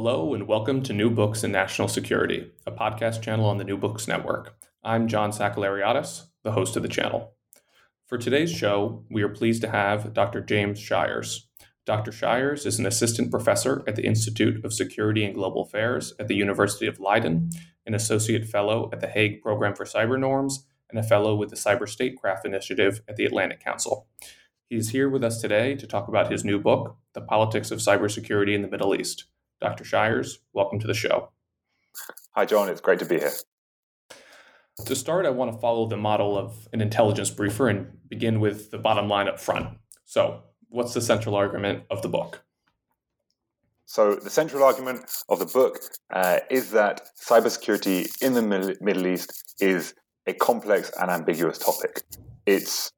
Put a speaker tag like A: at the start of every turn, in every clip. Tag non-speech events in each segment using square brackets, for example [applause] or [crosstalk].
A: Hello, and welcome to New Books in National Security, a podcast channel on the New Books Network. I'm John Sakellariadis, the host of the channel. For today's show, we are pleased to have Dr. James Shires. Dr. Shires is an assistant professor at the Institute of Security and Global Affairs at the University of Leiden, an associate fellow at the Hague Program for Cyber Norms, and a fellow with the Cyber Statecraft Initiative at the Atlantic Council. He is here with us today to talk about his new book, The Politics of Cybersecurity in the Middle East. Dr. Shires, welcome to the show.
B: Hi, John. It's great to be here.
A: To start, I want to follow the model of an intelligence briefer and begin with the bottom line up front. So, what's the central argument of the book?
B: So, the central argument of the book uh, is that cybersecurity in the Middle East is a complex and ambiguous topic. It's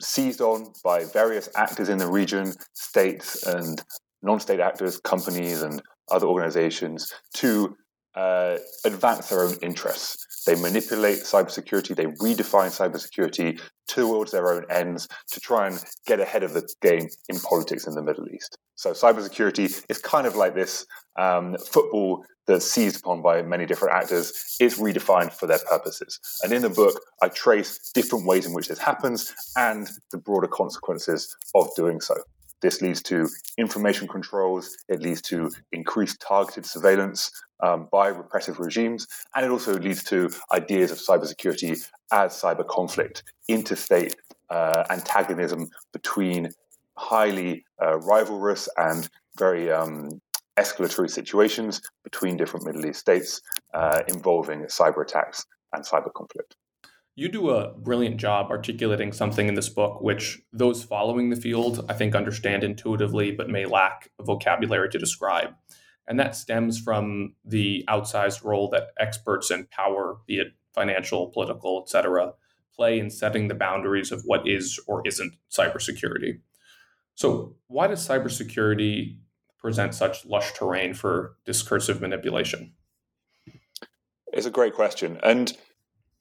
B: seized on by various actors in the region, states and non state actors, companies, and other organizations to uh, advance their own interests. They manipulate cybersecurity, they redefine cybersecurity towards their own ends to try and get ahead of the game in politics in the Middle East. So, cybersecurity is kind of like this um, football that's seized upon by many different actors. It's redefined for their purposes. And in the book, I trace different ways in which this happens and the broader consequences of doing so. This leads to information controls, it leads to increased targeted surveillance um, by repressive regimes, and it also leads to ideas of cybersecurity as cyber conflict, interstate uh, antagonism between highly uh, rivalrous and very um, escalatory situations between different Middle East states uh, involving cyber attacks and cyber conflict.
A: You do a brilliant job articulating something in this book, which those following the field, I think, understand intuitively, but may lack vocabulary to describe. And that stems from the outsized role that experts in power, be it financial, political, etc., play in setting the boundaries of what is or isn't cybersecurity. So, why does cybersecurity present such lush terrain for discursive manipulation?
B: It's a great question. And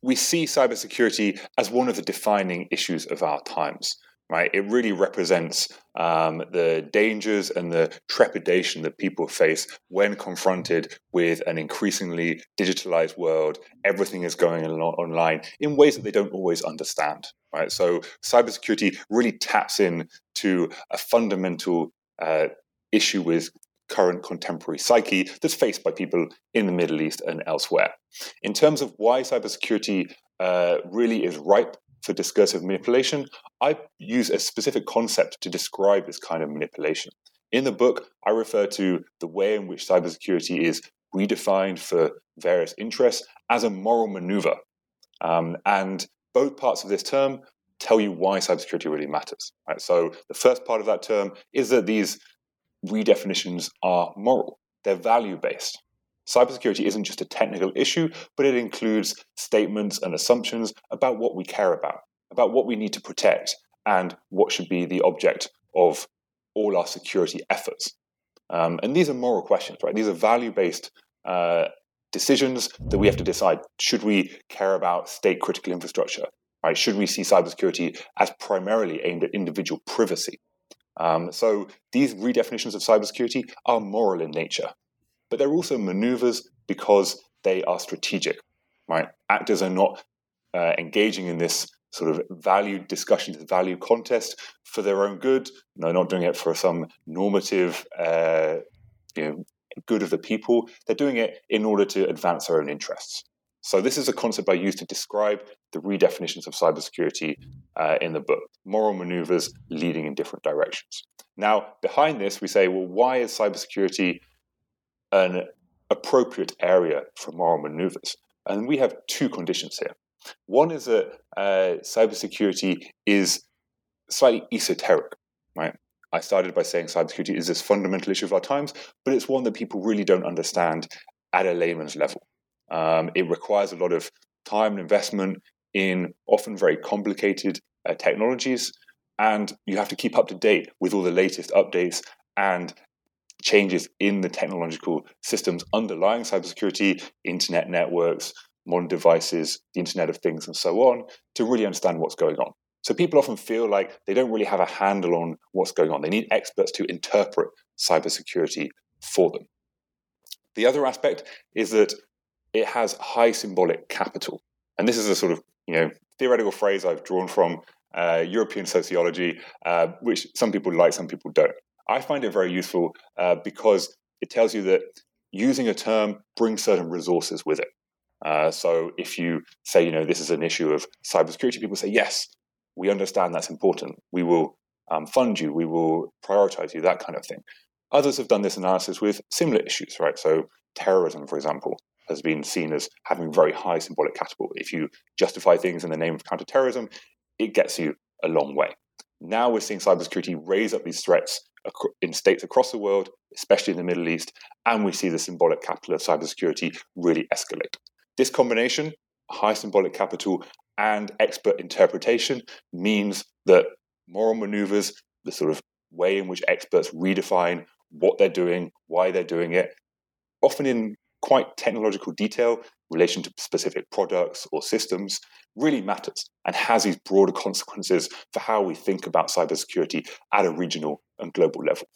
B: we see cybersecurity as one of the defining issues of our times. Right, it really represents um, the dangers and the trepidation that people face when confronted with an increasingly digitalized world. Everything is going online in ways that they don't always understand. Right, so cybersecurity really taps in to a fundamental uh, issue with current contemporary psyche that's faced by people in the Middle East and elsewhere. In terms of why cybersecurity uh, really is ripe for discursive manipulation, I use a specific concept to describe this kind of manipulation. In the book, I refer to the way in which cybersecurity is redefined for various interests as a moral maneuver. Um, and both parts of this term tell you why cybersecurity really matters. Right? So the first part of that term is that these redefinitions are moral, they're value based. Cybersecurity isn't just a technical issue, but it includes statements and assumptions about what we care about, about what we need to protect, and what should be the object of all our security efforts. Um, and these are moral questions, right? These are value based uh, decisions that we have to decide. Should we care about state critical infrastructure? Right? Should we see cybersecurity as primarily aimed at individual privacy? Um, so these redefinitions of cybersecurity are moral in nature, but they're also maneuvers because they are strategic. Right? Actors are not uh, engaging in this sort of value discussion, value contest for their own good. They're not doing it for some normative uh, you know, good of the people. They're doing it in order to advance their own interests. So this is a concept I use to describe the redefinitions of cybersecurity uh, in the book. Moral maneuvers leading in different directions. Now, behind this, we say, well, why is cybersecurity an appropriate area for moral maneuvers? And we have two conditions here. One is that uh, cybersecurity is slightly esoteric, right? I started by saying cybersecurity is this fundamental issue of our times, but it's one that people really don't understand at a layman's level. Um, it requires a lot of time and investment in often very complicated uh, technologies, and you have to keep up to date with all the latest updates and changes in the technological systems underlying cybersecurity, internet networks, modern devices, the Internet of Things, and so on, to really understand what's going on. So people often feel like they don't really have a handle on what's going on. They need experts to interpret cybersecurity for them. The other aspect is that it has high symbolic capital. And this is a sort of you know theoretical phrase I've drawn from uh, European sociology, uh, which some people like, some people don't. I find it very useful uh, because it tells you that using a term brings certain resources with it. Uh, so if you say, you know, this is an issue of cybersecurity, people say, yes, we understand that's important. We will um, fund you. We will prioritize you, that kind of thing. Others have done this analysis with similar issues, right? So terrorism, for example, has been seen as having very high symbolic capital. If you justify things in the name of counterterrorism, it gets you a long way. Now we're seeing cybersecurity raise up these threats in states across the world, especially in the Middle East, and we see the symbolic capital of cybersecurity really escalate. This combination, high symbolic capital and expert interpretation, means that moral maneuvers, the sort of way in which experts redefine what they're doing, why they're doing it, often in quite technological detail, relation to specific products or systems, really matters and has these broader consequences for how we think about cybersecurity at a regional and global level.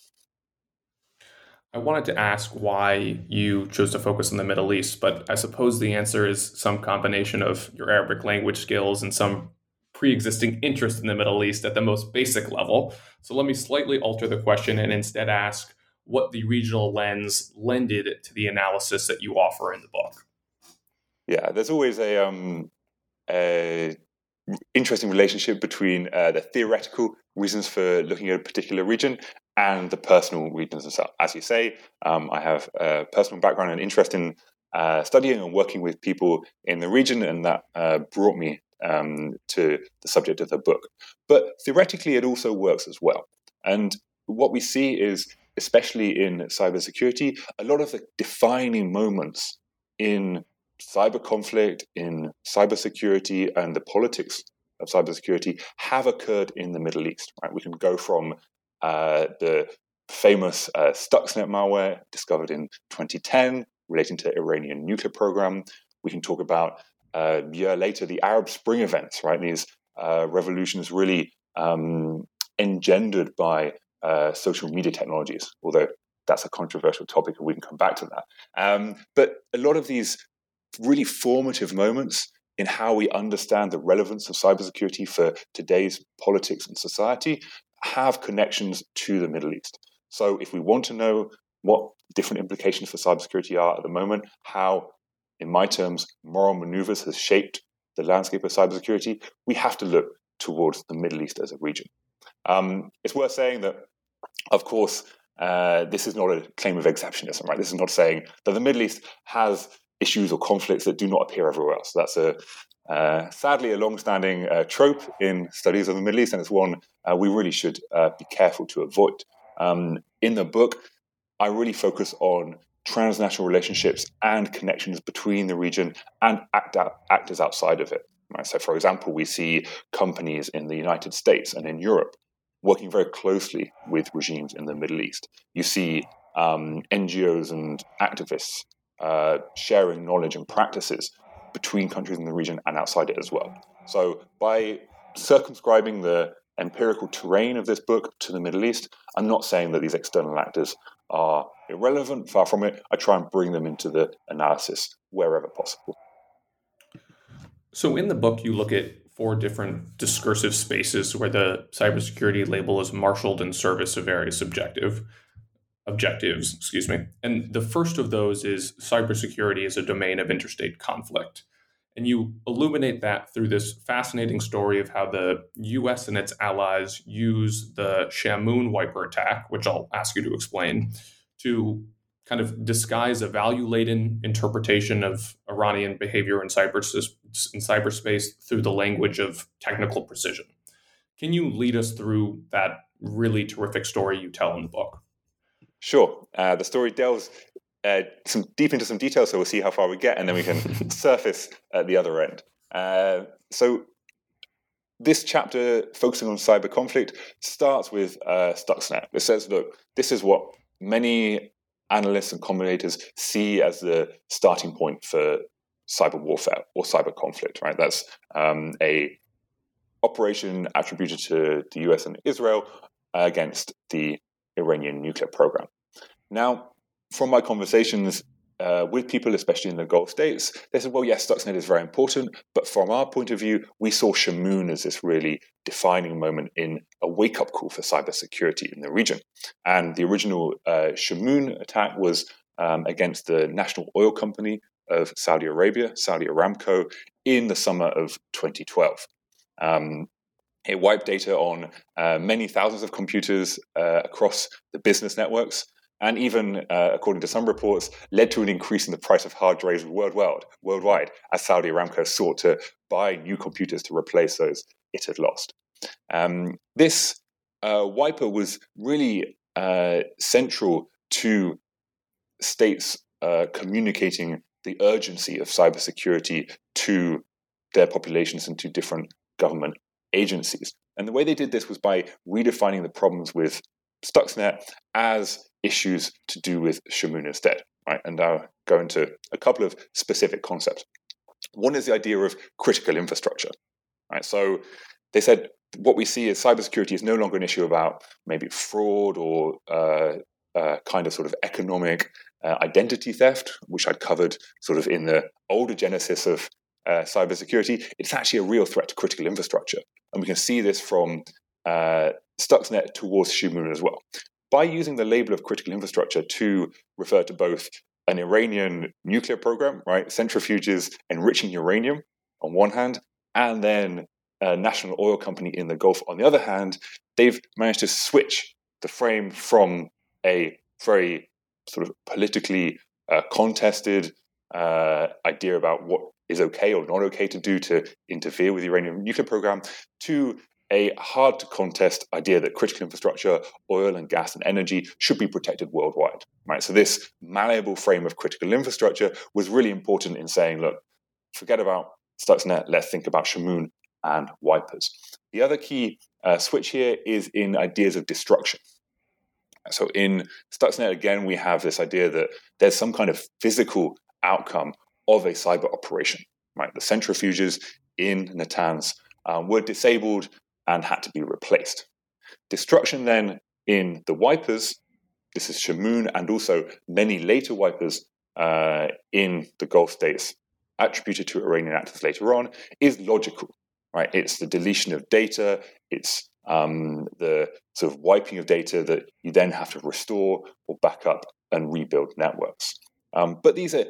A: I wanted to ask why you chose to focus on the Middle East, but I suppose the answer is some combination of your Arabic language skills and some pre existing interest in the Middle East at the most basic level. So let me slightly alter the question and instead ask what the regional lens lended to the analysis that you offer in the book.
B: Yeah, there's always a, um, a interesting relationship between uh, the theoretical reasons for looking at a particular region and the personal reasons themselves. As you say, um, I have a personal background and interest in uh, studying and working with people in the region, and that uh, brought me um, to the subject of the book. But theoretically, it also works as well. And what we see is especially in cybersecurity, a lot of the defining moments in cyber conflict, in cybersecurity, and the politics of cybersecurity have occurred in the Middle East. Right, we can go from uh, the famous uh, Stuxnet malware discovered in 2010 relating to Iranian nuclear program. We can talk about uh, a year later the Arab Spring events. Right, these uh, revolutions really um, engendered by uh, social media technologies, although that's a controversial topic and we can come back to that. Um, but a lot of these really formative moments in how we understand the relevance of cybersecurity for today's politics and society have connections to the Middle East. So if we want to know what different implications for cybersecurity are at the moment, how, in my terms, moral maneuvers has shaped the landscape of cybersecurity, we have to look towards the Middle East as a region. Um, it's worth saying that of course, uh, this is not a claim of exceptionism, right? This is not saying that the Middle East has issues or conflicts that do not appear everywhere else. That's a uh, sadly a long-standing uh, trope in studies of the Middle East, and it's one uh, we really should uh, be careful to avoid. Um, in the book, I really focus on transnational relationships and connections between the region and act out, actors outside of it. Right? So, for example, we see companies in the United States and in Europe working very closely with regimes in the Middle East. You see um, NGOs and activists uh, sharing knowledge and practices between countries in the region and outside it as well. So, by circumscribing the empirical terrain of this book to the Middle East, I'm not saying that these external actors are irrelevant, far from it. I try and bring them into the analysis wherever possible.
A: So, in the book, you look at four different discursive spaces where the cybersecurity label is marshaled in service of various objective. objectives, excuse me. And the first of those is cybersecurity is a domain of interstate conflict. And you illuminate that through this fascinating story of how the US and its allies use the Shamoon wiper attack, which I'll ask you to explain, to kind of disguise a value laden interpretation of Iranian behavior in, cyber, in cyberspace through the language of technical precision. Can you lead us through that really terrific story you tell in the book?
B: Sure. Uh, the story delves uh, some deep into some detail, so we'll see how far we get, and then we can [laughs] surface at the other end. Uh, so, this chapter, focusing on cyber conflict, starts with uh, Stuxnet. It says, look, this is what many analysts and commentators see as the starting point for cyber warfare or cyber conflict. Right? That's um, a operation attributed to the US and Israel against the Iranian nuclear program. Now, from my conversations uh, with people, especially in the Gulf states, they said, well, yes, Stuxnet is very important, but from our point of view, we saw Shamoon as this really defining moment in a wake up call for cybersecurity in the region. And the original uh, Shamoon attack was um, against the national oil company of Saudi Arabia, Saudi Aramco, in the summer of 2012. Um, it wiped data on uh, many thousands of computers uh, across the business networks, and even, uh, according to some reports, led to an increase in the price of hard drives worldwide, worldwide as Saudi Aramco sought to buy new computers to replace those it had lost. Um, this uh, wiper was really uh, central to states uh, communicating the urgency of cybersecurity to their populations and to different government agencies. And the way they did this was by redefining the problems with Stuxnet as issues to do with Shamoon instead. Right? And I'll go into a couple of specific concepts. One is the idea of critical infrastructure. Right? So they said what we see is cybersecurity is no longer an issue about maybe fraud or uh, uh, kind of sort of economic uh, identity theft, which I'd covered sort of in the older genesis of uh, cybersecurity. It's actually a real threat to critical infrastructure. And we can see this from uh, Stuxnet towards Shamoon as well. By using the label of critical infrastructure to refer to both an Iranian nuclear program, right, centrifuges enriching uranium on one hand, and then a national oil company in the Gulf on the other hand, they've managed to switch the frame from a very sort of politically uh, contested uh, idea about what is okay or not okay to do to interfere with the Iranian nuclear program to a hard to contest idea that critical infrastructure, oil and gas and energy should be protected worldwide. Right? So this malleable frame of critical infrastructure was really important in saying, look, forget about Stuxnet, let's think about Shamoon and wipers. The other key uh, switch here is in ideas of destruction. So in Stuxnet, again, we have this idea that there's some kind of physical outcome of a cyber operation. Right, the centrifuges in Natanz um, were disabled and had to be replaced. Destruction then in the wipers, this is Shamoon and also many later wipers uh, in the Gulf states attributed to Iranian actors later on, is logical. Right? It's the deletion of data, it's um, the sort of wiping of data that you then have to restore or back up and rebuild networks. Um, but these are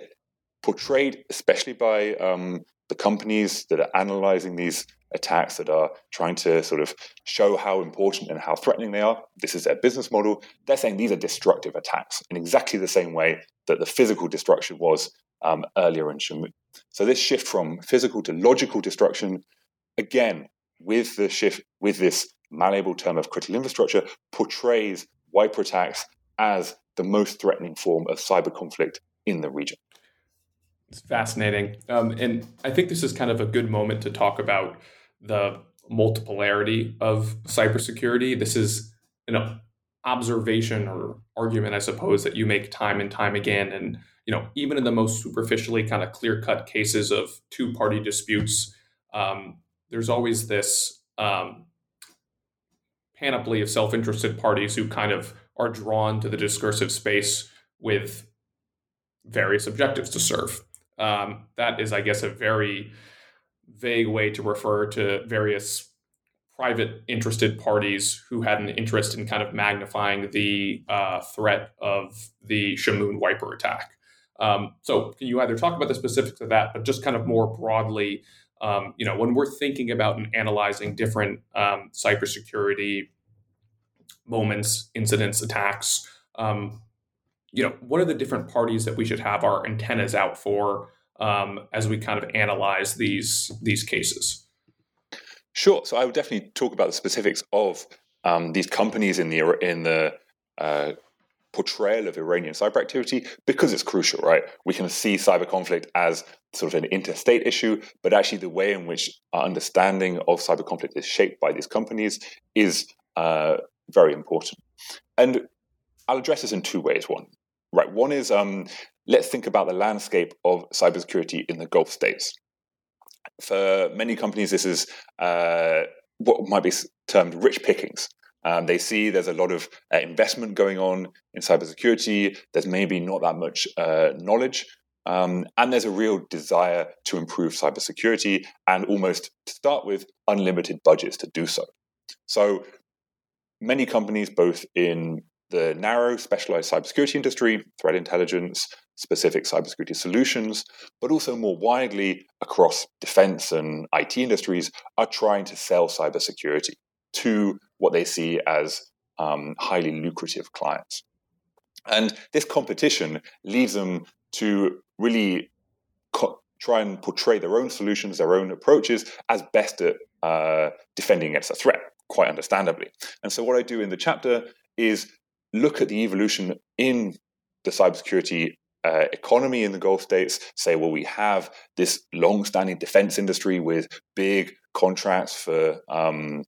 B: portrayed, especially by um, the companies that are analyzing these attacks that are trying to sort of show how important and how threatening they are. This is their business model. They're saying these are destructive attacks in exactly the same way that the physical destruction was um, earlier in Shamoon. So this shift from physical to logical destruction, again, with the shift with this malleable term of critical infrastructure, portrays wiper attacks as the most threatening form of cyber conflict in the region.
A: It's fascinating. Um, and I think this is kind of a good moment to talk about the multipolarity of cybersecurity. This is an observation or argument, I suppose, that you make time and time again. And you know, even in the most superficially kind of clear cut cases of two party disputes, um, there's always this um, panoply of self interested parties who kind of are drawn to the discursive space with various objectives to serve. Um, that is, I guess, a very vague way to refer to various private interested parties who had an interest in kind of magnifying the uh, threat of the Shamoon wiper attack. Um, so, can you either talk about the specifics of that, but just kind of more broadly, um, you know, when we're thinking about and analyzing different um, cybersecurity moments, incidents, attacks, um, you know, what are the different parties that we should have our antennas out for um, as we kind of analyze these these cases?
B: Sure. So I would definitely talk about the specifics of um, these companies in the in the uh, portrayal of Iranian cyber activity because it's crucial, right? We can see cyber conflict as sort of an interstate issue, but actually the way in which our understanding of cyber conflict is shaped by these companies is uh, very important. And I'll address this in two ways. One, right, one is um, let's think about the landscape of cybersecurity in the Gulf states. For many companies, this is uh, what might be termed rich pickings. Um, they see there's a lot of uh, investment going on in cybersecurity. There's maybe not that much uh, knowledge. Um, and there's a real desire to improve cybersecurity and almost to start with unlimited budgets to do so. So many companies, both in the narrow specialized cybersecurity industry, threat intelligence, specific cybersecurity solutions, but also more widely across defense and IT industries, are trying to sell cybersecurity to what they see as um, highly lucrative clients. And this competition leads them to really co- try and portray their own solutions, their own approaches as best at uh, defending against a threat, quite understandably. And so, what I do in the chapter is look at the evolution in the cybersecurity uh, economy in the Gulf states say, well, we have this long-standing defense industry with big contracts for um,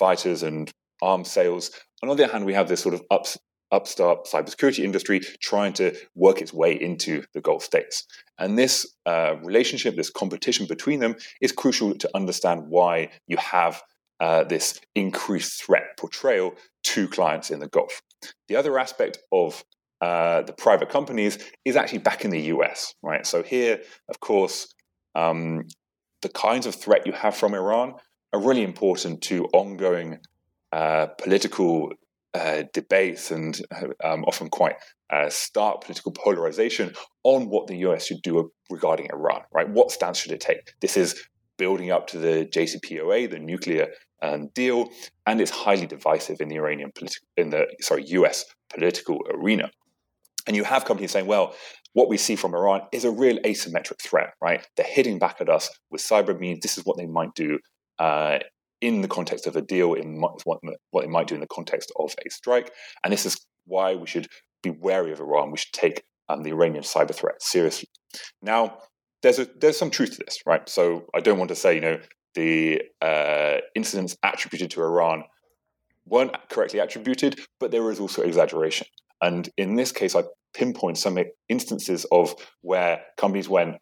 B: fighters and arms sales. On the other hand, we have this sort of ups, upstart cybersecurity industry trying to work its way into the Gulf states. And this uh, relationship, this competition between them, is crucial to understand why you have uh, this increased threat portrayal to clients in the Gulf. The other aspect of uh, the private companies is actually back in the US, right? So here, of course, um, the kinds of threat you have from Iran are really important to ongoing uh, political uh, debates and um, often quite uh, stark political polarization on what the US should do regarding Iran, right? What stance should it take? This is building up to the JCPOA, the nuclear um, deal, and it's highly divisive in the Iranian political, in the sorry US political arena. And you have companies saying, well, what we see from Iran is a real asymmetric threat, right? They're hitting back at us with cyber means. This is what they might do uh, in the context of a deal, in what, what they might do in the context of a strike. And this is why we should be wary of Iran. We should take um, the Iranian cyber threat seriously. Now, there's a, there's some truth to this, right? So I don't want to say, you know, the uh, incidents attributed to Iran weren't correctly attributed, but there is also exaggeration. And in this case, I pinpoint some instances of where companies went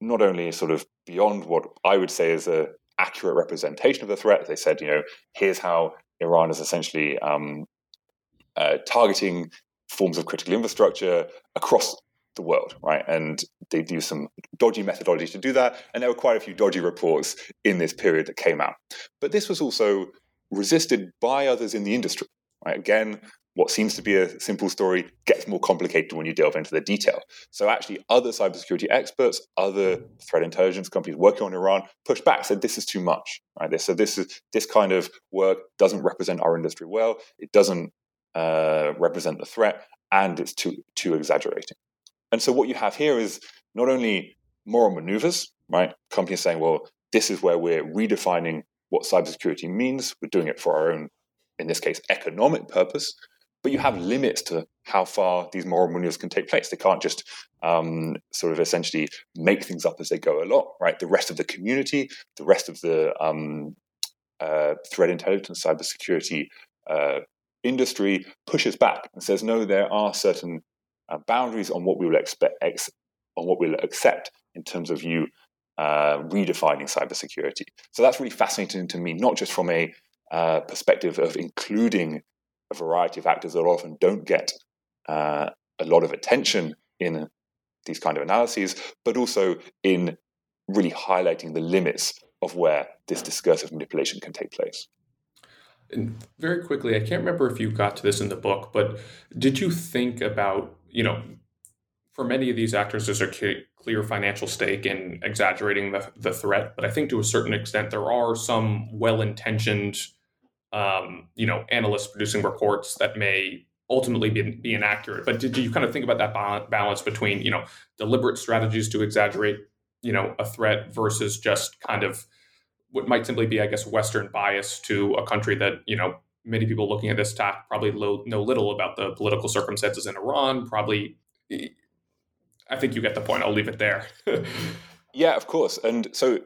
B: not only sort of beyond what I would say is a accurate representation of the threat. They said, you know, here's how Iran is essentially um, uh, targeting forms of critical infrastructure across the world, right? And they use some dodgy methodology to do that. And there were quite a few dodgy reports in this period that came out. But this was also resisted by others in the industry, right? Again, what seems to be a simple story gets more complicated when you delve into the detail. So, actually, other cybersecurity experts, other threat intelligence companies working on Iran pushed back, said this is too much. Right? So, this is this kind of work doesn't represent our industry well. It doesn't uh, represent the threat, and it's too too exaggerating. And so, what you have here is not only moral maneuvers, right? Companies saying, well, this is where we're redefining what cybersecurity means. We're doing it for our own, in this case, economic purpose. But you have limits to how far these moral maneuvers can take place. They can't just um, sort of essentially make things up as they go along, right? The rest of the community, the rest of the um, uh, threat intelligence, cybersecurity uh, industry pushes back and says, no, there are certain uh, boundaries on what we will expect, ex- on what we'll accept in terms of you uh, redefining cybersecurity. So that's really fascinating to me, not just from a uh, perspective of including a variety of actors that often don't get uh, a lot of attention in these kind of analyses, but also in really highlighting the limits of where this discursive manipulation can take place.
A: And very quickly, I can't remember if you got to this in the book, but did you think about, you know, for many of these actors, there's a clear financial stake in exaggerating the, the threat. But I think to a certain extent, there are some well intentioned, um, you know, analysts producing reports that may ultimately be, be inaccurate. But did you kind of think about that balance between, you know, deliberate strategies to exaggerate, you know, a threat versus just kind of what might simply be, I guess, Western bias to a country that, you know, many people looking at this talk probably lo- know little about the political circumstances in Iran, probably I think you get the point. I'll leave it there. [laughs]
B: yeah, of course. And so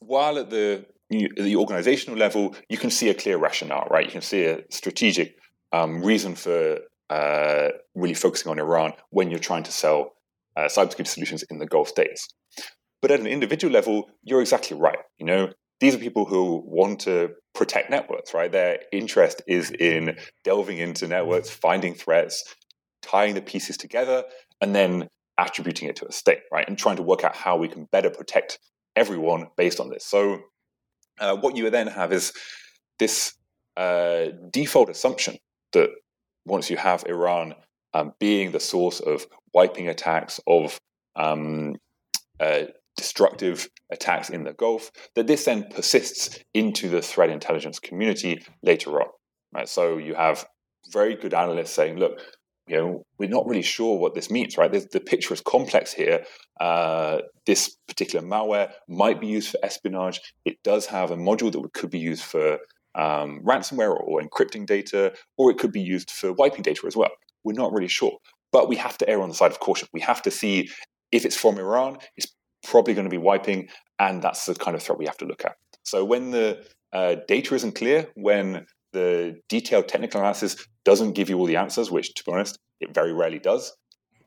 B: while at the the organizational level, you can see a clear rationale, right? You can see a strategic um, reason for uh, really focusing on Iran when you're trying to sell uh, cybersecurity solutions in the Gulf states. But at an individual level, you're exactly right. You know, these are people who want to protect networks, right? Their interest is in delving into networks, finding threats, tying the pieces together, and then attributing it to a state, right? And trying to work out how we can better protect everyone based on this. So, uh, what you then have is this uh, default assumption that once you have Iran um, being the source of wiping attacks, of um, uh, destructive attacks in the Gulf, that this then persists into the threat intelligence community later on. Right? So you have very good analysts saying, look, you know, we're not really sure what this means, right? The, the picture is complex here. Uh, this particular malware might be used for espionage. It does have a module that could be used for um, ransomware or, encrypting data, or it could be used for wiping data as well. We're not really sure. But we have to err on the side of caution. We have to see if it's from Iran, it's probably going to be wiping, and that's the kind of threat we have to look at. So when the uh, data isn't clear, when the detailed technical analysis doesn't give you all the answers, which, to be honest, it very rarely does.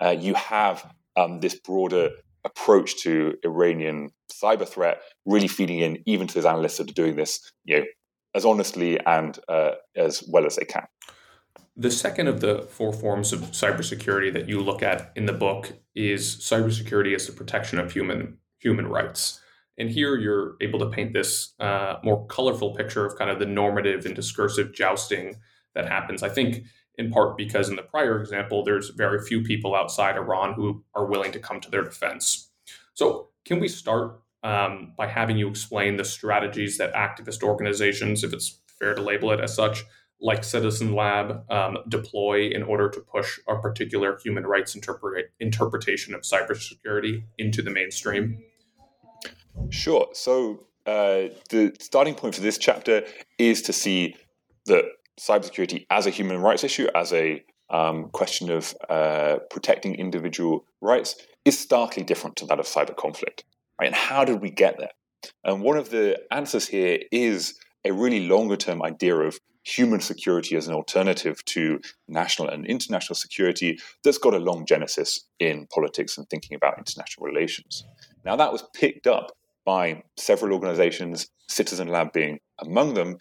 B: Uh, you have um, this broader approach to Iranian cyber threat really feeding in even to those analysts that are doing this, you know, as honestly and uh, as well as they can.
A: The second of the four forms of cybersecurity that you look at in the book is cybersecurity as the protection of human human rights. And here you're able to paint this uh, more colorful picture of kind of the normative and discursive jousting that happens. I think in part because in the prior example, there's very few people outside Iran who are willing to come to their defense. So, can we start um, by having you explain the strategies that activist organizations, if it's fair to label it as such, like Citizen Lab, um, deploy in order to push a particular human rights interpret- interpretation of cybersecurity into the mainstream?
B: Sure. So uh, the starting point for this chapter is to see that cybersecurity as a human rights issue, as a um, question of uh, protecting individual rights, is starkly different to that of cyber conflict. Right? And how did we get there? And one of the answers here is a really longer term idea of human security as an alternative to national and international security that's got a long genesis in politics and thinking about international relations. Now, that was picked up by several organizations, Citizen Lab being among them,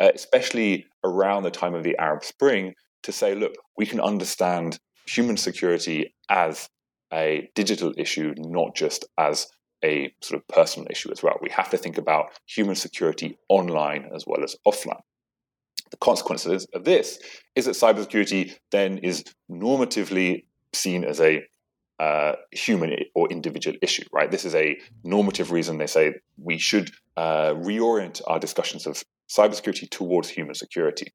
B: uh, especially around the time of the Arab Spring, to say, look, we can understand human security as a digital issue, not just as a sort of personal issue as well. We have to think about human security online as well as offline. The consequences of this is that cybersecurity then is normatively seen as a uh, human or individual issue, right? This is a normative reason they say we should uh, reorient our discussions of cybersecurity towards human security.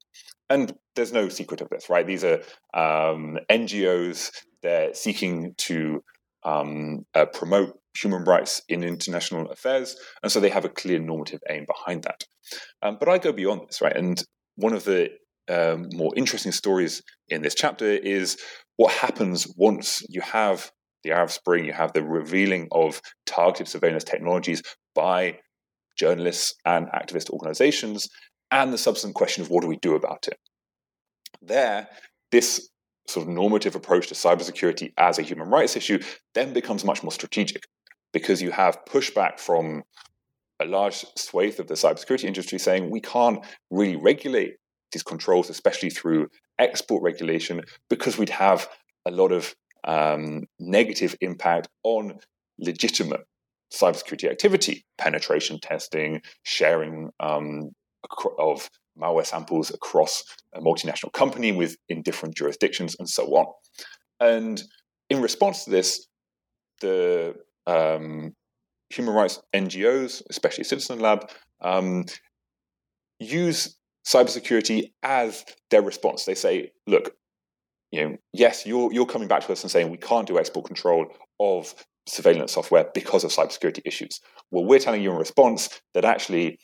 B: And there's no secret of this, right? These are um, NGOs, they're seeking to um, uh, promote human rights in international affairs, and so they have a clear normative aim behind that. Um, but I go beyond this, right? And one of the um, more interesting stories in this chapter is what happens once you have the Arab Spring, you have the revealing of targeted surveillance technologies by journalists and activist organizations, and the subsequent question of what do we do about it. There, this sort of normative approach to cybersecurity as a human rights issue then becomes much more strategic because you have pushback from a large swathe of the cybersecurity industry saying we can't really regulate these controls, especially through export regulation, because we'd have a lot of um, negative impact on legitimate cybersecurity activity, penetration testing, sharing um, of malware samples across a multinational company with in different jurisdictions and so on. And in response to this, the um, human rights NGOs, especially Citizen Lab, um, use cybersecurity as their response. They say, look, you know, yes, you're you're coming back to us and saying we can't do export control of surveillance software because of cybersecurity issues. Well, we're telling you in response that actually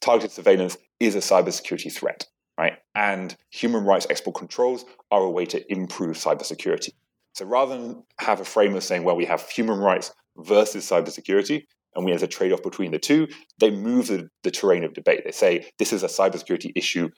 B: targeted surveillance is a cybersecurity threat, right? And human rights export controls are a way to improve cybersecurity. So rather than have a frame of saying, well, we have human rights versus cybersecurity, and have a trade off between the two, they move the, the terrain of debate. They say this is a cybersecurity issue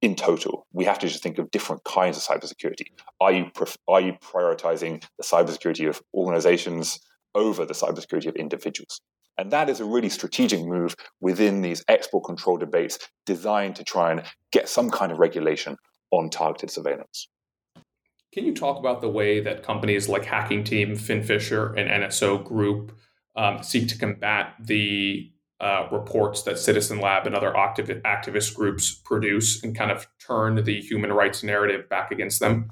B: in total. We have to just think of different kinds of cybersecurity. Are you, are you prioritizing the cybersecurity of organizations over the cybersecurity of individuals? And that is a really strategic move within these export control debates designed to try and get some kind of regulation on targeted surveillance.
A: Can you talk about the way that companies like Hacking Team, FinFisher, and NSO Group um, seek to combat the uh, reports that Citizen Lab and other activ- activist groups produce and kind of turn the human rights narrative back against them?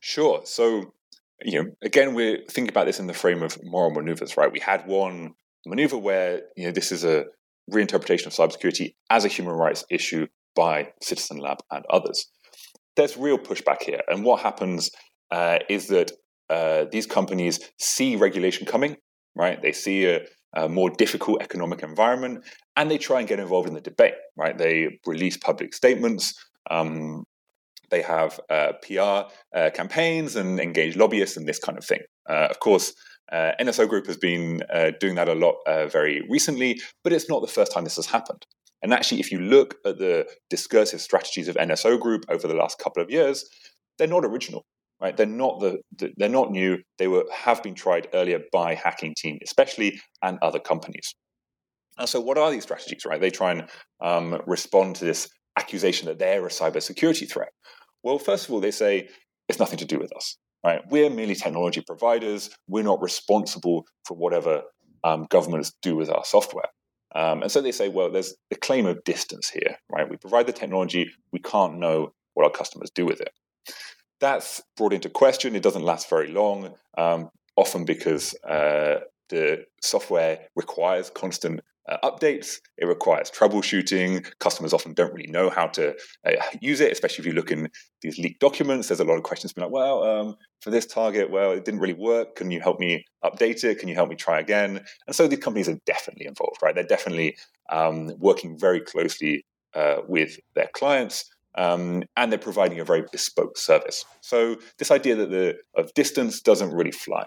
B: Sure. So, you know, again, we're thinking about this in the frame of moral maneuvers, right? We had one maneuver where, you know, this is a reinterpretation of cybersecurity as a human rights issue by Citizen Lab and others. There's real pushback here. And what happens uh, is that uh, these companies see regulation coming, right? They see a, a, more difficult economic environment, and they try and get involved in the debate, right? They release public statements. Um, they have uh, PR uh, campaigns and engage lobbyists and this kind of thing. Uh, of course, uh, NSO Group has been doing that a lot very recently, but it's not the first time this has happened. And actually, if you look at the discursive strategies of NSO Group over the last couple of years, they're not original right? They're not the, the, they're not new. They were have been tried earlier by Hacking Team, especially and other companies. And so, what are these strategies? Right? They try and um, respond to this accusation that they're a cybersecurity threat. Well, first of all, they say it's nothing to do with us. Right? We're merely technology providers. We're not responsible for whatever um, governments do with our software. Um, and so they say, well, there's a claim of distance here, right? We provide the technology, we can't know what our customers do with it. That's brought into question. It doesn't last very long, um, often because uh, the software requires constant uh, updates. It requires troubleshooting. Customers often don't really know how to uh, use it, especially if you look in these leaked documents. There's a lot of questions being like, well, um, for this target, well, it didn't really work. Can you help me update it? Can you help me try again? And so these companies are definitely involved, right? They're definitely um, working very closely uh, with their clients um, and they're providing a very bespoke service. So this idea that the of distance doesn't really fly.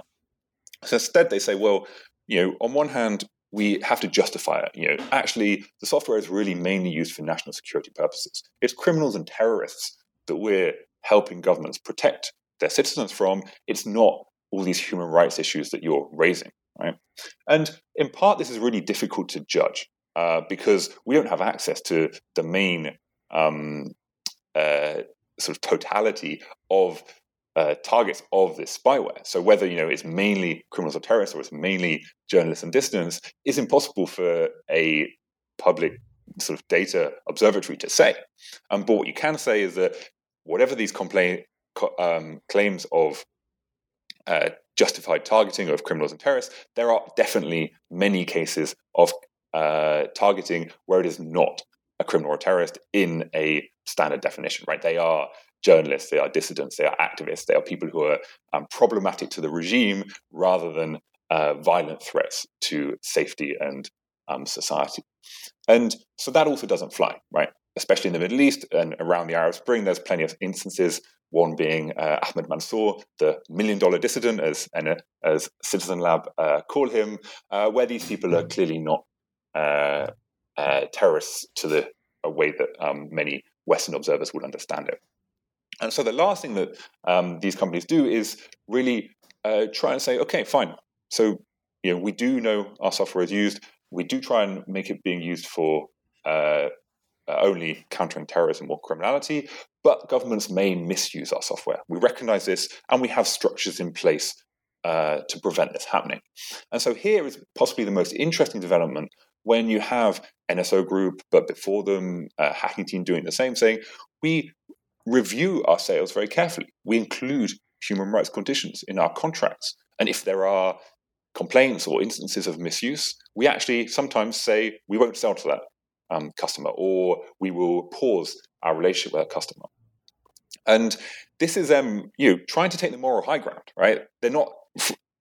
B: So instead, they say, well, you know, on one hand, we have to justify it. You know, actually, the software is really mainly used for national security purposes. It's criminals and terrorists that we're helping governments protect their citizens from. It's not all these human rights issues that you're raising, right? And in part, this is really difficult to judge uh, because we don't have access to the main um, uh, sort of totality of uh, targets of this spyware. So whether you know it's mainly criminals or terrorists or it's mainly journalists and dissidents is impossible for a public sort of data observatory to say. Um, but what you can say is that whatever these complaint, um, claims of uh, justified targeting of criminals and terrorists, there are definitely many cases of uh, targeting where it is not a criminal or terrorist in a standard definition, right? They are journalists, they are dissidents, they are activists, they are people who are um, problematic to the regime rather than uh, violent threats to safety and um, society. And so that also doesn't fly, right? Especially in the Middle East and around the Arab Spring, there's plenty of instances. One being uh, Ahmed Mansour, the million dollar dissident, as, as Citizen Lab uh, call him, uh, where these people are clearly not uh, uh, terrorists to the way that um, many Western observers would understand it. And so the last thing that um, these companies do is really uh, try and say, okay, fine. So you know, we do know our software is used. We do try and make it being used for uh, uh, only countering terrorism or criminality, but governments may misuse our software. We recognize this, and we have structures in place uh, to prevent this happening. And so here is possibly the most interesting development when you have NSO Group, but before them, a Hacking Team doing the same, saying we review our sales very carefully. We include human rights conditions in our contracts. And if there are complaints or instances of misuse, we actually sometimes say we won't sell to that um, customer or we will pause our relationship with that customer. And this is um, you know, trying to take the moral high ground, right? They're not,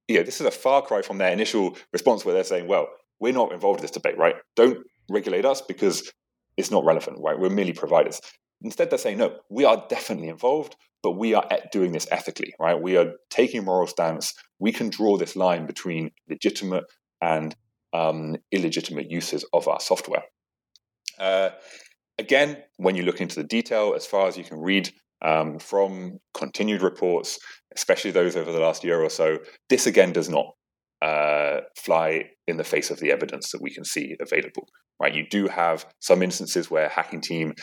B: you know, this is a far cry from their initial response where they're saying, well, we're not involved in this debate, right? Don't regulate us because it's not relevant, right? We're merely providers. Instead, they're saying, no, we are definitely involved, but we are doing this ethically, right? We are taking a moral stance. We can draw this line between legitimate and um, illegitimate uses of our software. Uh, again, when you look into the detail, as far as you can read um, from continued reports, especially those over the last year or so, this again does not uh, fly in the face of the evidence that we can see available. Right, you do have some instances where Hacking Team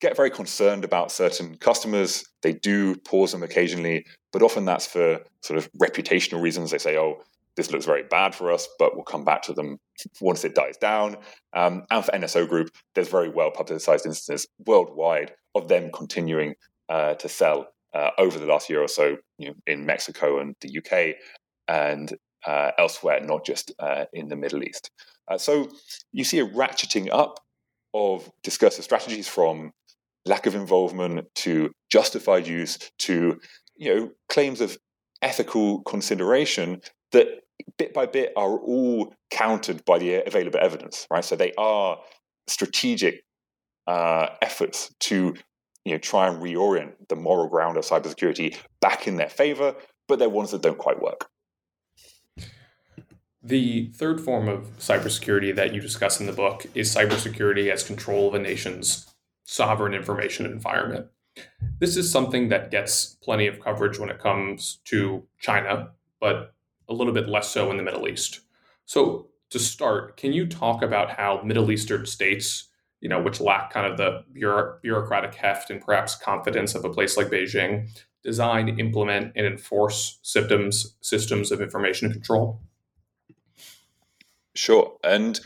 B: get very concerned about certain customers. They do pause them occasionally, but often that's for sort of reputational reasons. They say, "Oh, this looks very bad for us, but we'll come back to them once it dies down. Um, and for NSO Group, there's very well publicized instances worldwide of them continuing uh, to sell uh, over the last year or so you know, in Mexico and the UK and uh, elsewhere, not just uh, in the Middle East. Uh, so you see a ratcheting up of discursive strategies from lack of involvement to justified use to you know claims of ethical consideration that bit by bit are all countered by the available evidence right so they are strategic uh, efforts to you know try and reorient the moral ground of cybersecurity back in their favor but they're ones that don't quite work
A: the third form of cybersecurity that you discuss in the book is cybersecurity as control of a nation's sovereign information environment. This is something that gets plenty of coverage when it comes to China, but a little bit less so in the Middle East. So, to start, can you talk about how Middle Eastern states, you know, which lack kind of the bureaucratic heft and perhaps confidence of a place like Beijing, design, implement, and enforce systems systems of information control?
B: Sure. And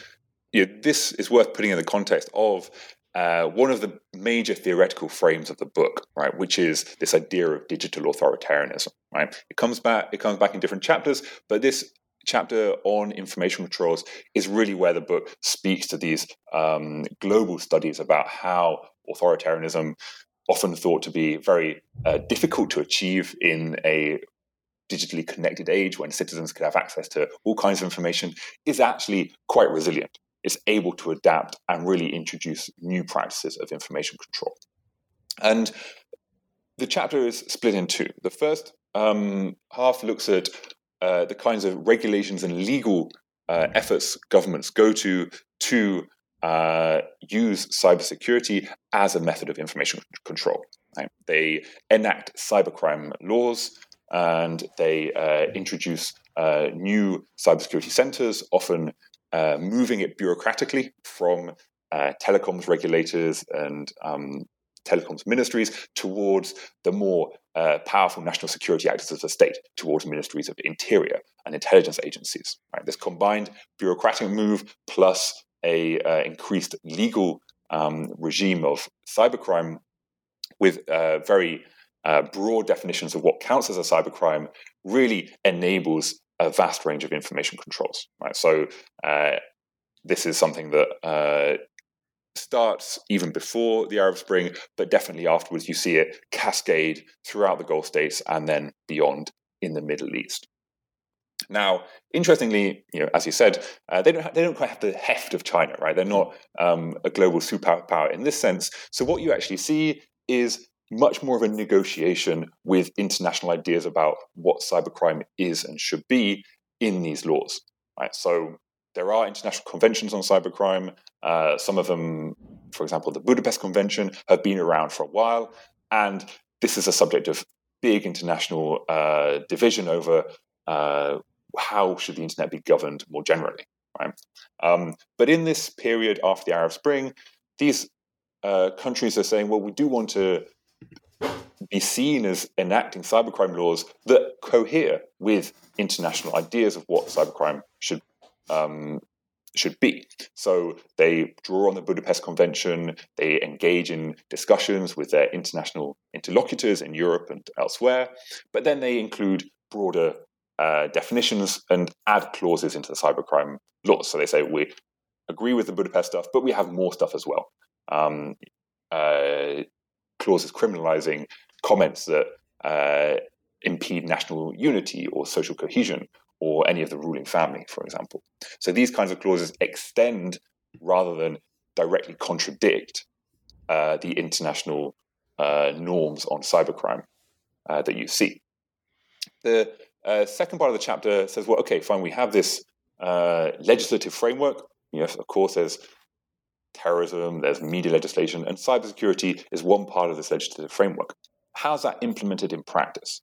B: you know, this is worth putting in the context of uh, one of the major theoretical frames of the book, right, which is this idea of digital authoritarianism, right? It comes back, it comes back in different chapters, but this chapter on information controls is really where the book speaks to these um, global studies about how authoritarianism, often thought to be very uh, difficult to achieve in a digitally connected age when citizens could have access to all kinds of information is actually quite resilient. It's able to adapt and really introduce new practices of information control. And the chapter is split in two. The first um, half looks at uh, the kinds of regulations and legal uh, efforts governments go to to uh, use cybersecurity as a method of information control. Right? They enact cybercrime laws and they uh, introduce uh, new cybersecurity centers, often uh, moving it bureaucratically from uh, telecoms regulators and um, telecoms ministries towards the more uh, powerful national security actors of the state, towards ministries of interior and intelligence agencies. Right? This combined bureaucratic move plus a uh, increased legal um, regime of cybercrime with very uh, broad definitions of what counts as a cybercrime really enables a vast range of information controls. Right, so uh, this is something that uh, starts even before the Arab Spring, but definitely afterwards. You see it cascade throughout the Gulf states and then beyond in the Middle East. Now, interestingly, you know, as you said, uh, they don't have, they don't quite have the heft of China, right? They're not um, a global superpower in this sense. So what you actually see is much more of a negotiation with international ideas about what cybercrime is and should be in these laws. Right? So there are international conventions on cybercrime. Uh, some of them, for example, the Budapest Convention, have been around for a while, and this is a subject of big international uh, division over uh, how should the internet be governed more generally. Right? Um, but in this period after the Arab Spring, these uh, countries are saying, well, we do want to be seen as enacting cybercrime laws that cohere with international ideas of what cybercrime should um, should be. So they draw on the Budapest Convention, they engage in discussions with their international interlocutors in Europe and elsewhere, but then they include broader uh, definitions and add clauses into the cybercrime laws. So they say we agree with the Budapest stuff, but we have more stuff as well. Um, uh, clauses criminalizing comments that uh, impede national unity or social cohesion or any of the ruling family, for example. So these kinds of clauses extend rather than directly contradict uh, the international uh, norms on cybercrime uh, that you see. The uh, second part of the chapter says, well, okay, fine, we have this uh, legislative framework. Yes, of course, there's terrorism, there's media legislation, and cybersecurity is one part of this legislative framework. How's that implemented in practice?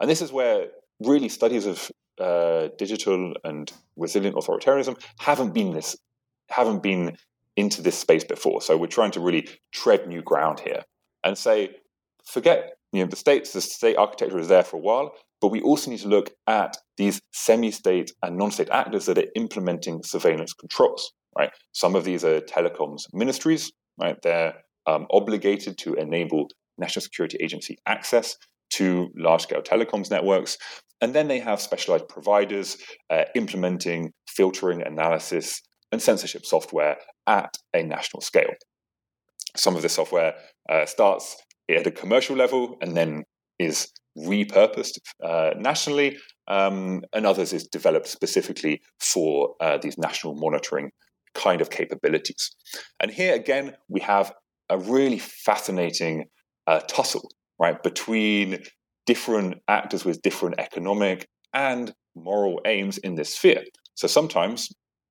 B: And this is where really studies of uh, digital and resilient authoritarianism haven't been this haven't been into this space before. So we're trying to really tread new ground here and say, forget you know the states. The state architecture is there for a while, but we also need to look at these semi-state and non-state actors that are implementing surveillance controls. Right, some of these are telecoms ministries. Right, they're um, obligated to enable national security agency access to large scale telecoms networks. And then they have specialized providers uh, implementing filtering, analysis, and censorship software at a national scale. Some of this software uh, starts at a commercial level and then is repurposed uh, nationally, um, and others is developed specifically for uh, these national monitoring kind of capabilities. And here again, we have a really fascinating uh, tussle right, between different actors with different economic and moral aims in this sphere. So sometimes,